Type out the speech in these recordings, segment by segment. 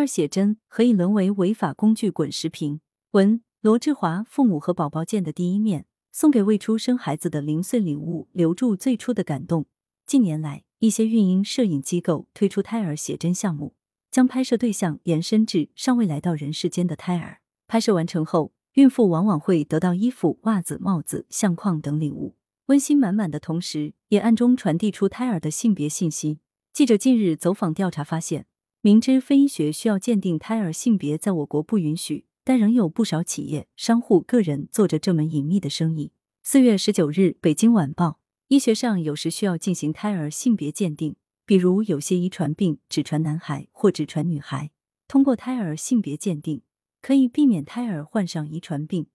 二写真何以沦为违法工具？滚石屏文罗志华，父母和宝宝见的第一面，送给未出生孩子的零碎礼物，留住最初的感动。近年来，一些孕婴摄影机构推出胎儿写真项目，将拍摄对象延伸至尚未来到人世间的胎儿。拍摄完成后，孕妇往往会得到衣服、袜子、帽子、相框等礼物，温馨满满的同时，也暗中传递出胎儿的性别信息。记者近日走访调查发现。明知非医学需要鉴定胎儿性别在我国不允许，但仍有不少企业、商户、个人做着这门隐秘的生意。四月十九日，《北京晚报》：医学上有时需要进行胎儿性别鉴定，比如有些遗传病只传男孩或只传女孩，通过胎儿性别鉴定可以避免胎儿患上遗传病。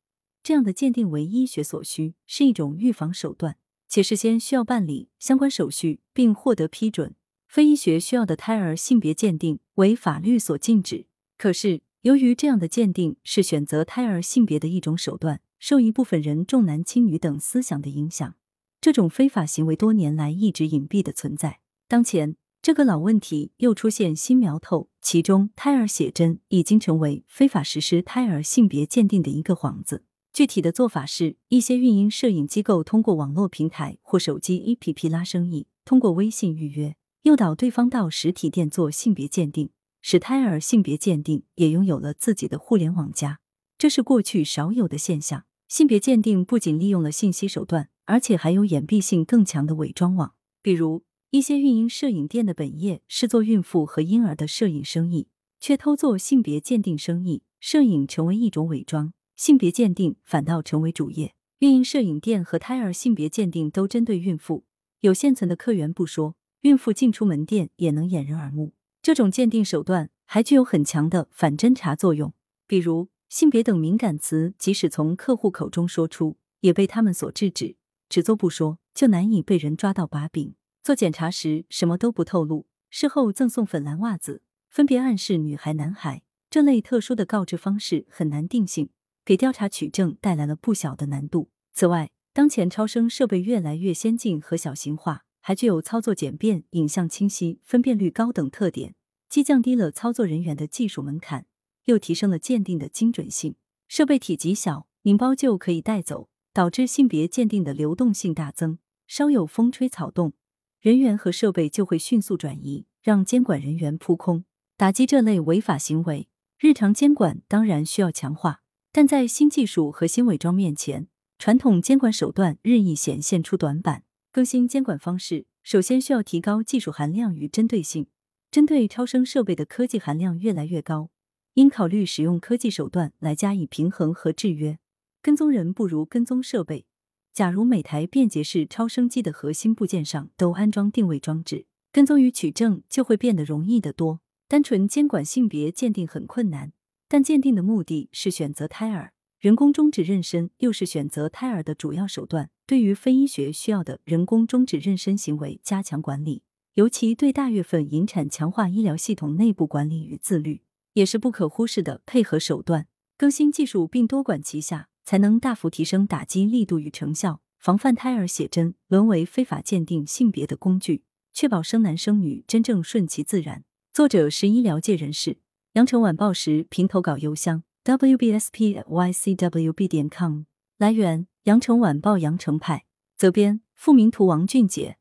这样的鉴定为医学所需，是一种预防手段，且事先需要办理相关手续并获得批准。非医学需要的胎儿性别鉴定为法律所禁止。可是，由于这样的鉴定是选择胎儿性别的一种手段，受一部分人重男轻女等思想的影响，这种非法行为多年来一直隐蔽的存在。当前，这个老问题又出现新苗头，其中胎儿写真已经成为非法实施胎儿性别鉴定的一个幌子。具体的做法是，一些孕婴摄影机构通过网络平台或手机 APP 拉生意，通过微信预约。诱导对方到实体店做性别鉴定，使胎儿性别鉴定也拥有了自己的互联网加，这是过去少有的现象。性别鉴定不仅利用了信息手段，而且还有掩蔽性更强的伪装网。比如，一些孕婴摄影店的本业是做孕妇和婴儿的摄影生意，却偷做性别鉴定生意，摄影成为一种伪装，性别鉴定反倒成为主业。孕婴摄影店和胎儿性别鉴定都针对孕妇，有现存的客源不说。孕妇进出门店也能掩人耳目，这种鉴定手段还具有很强的反侦查作用。比如性别等敏感词，即使从客户口中说出，也被他们所制止，只做不说，就难以被人抓到把柄。做检查时什么都不透露，事后赠送粉蓝袜子，分别暗示女孩男孩，这类特殊的告知方式很难定性，给调查取证带来了不小的难度。此外，当前超声设备越来越先进和小型化。还具有操作简便、影像清晰、分辨率高等特点，既降低了操作人员的技术门槛，又提升了鉴定的精准性。设备体积小，拧包就可以带走，导致性别鉴定的流动性大增。稍有风吹草动，人员和设备就会迅速转移，让监管人员扑空。打击这类违法行为，日常监管当然需要强化，但在新技术和新伪装面前，传统监管手段日益显现出短板。更新监管方式，首先需要提高技术含量与针对性。针对超声设备的科技含量越来越高，应考虑使用科技手段来加以平衡和制约。跟踪人不如跟踪设备。假如每台便捷式超声机的核心部件上都安装定位装置，跟踪与取证就会变得容易得多。单纯监管性别鉴定很困难，但鉴定的目的是选择胎儿。人工终止妊娠又是选择胎儿的主要手段。对于非医学需要的人工终止妊娠行为加强管理，尤其对大月份引产强化医疗系统内部管理与自律，也是不可忽视的配合手段。更新技术并多管齐下，才能大幅提升打击力度与成效，防范胎儿写真沦为非法鉴定性别的工具，确保生男生女真正顺其自然。作者是医疗界人士。羊城晚报时评投稿邮箱。Wbspycwb 点 com，来源：羊城晚报羊城派，责编：付明图，王俊杰。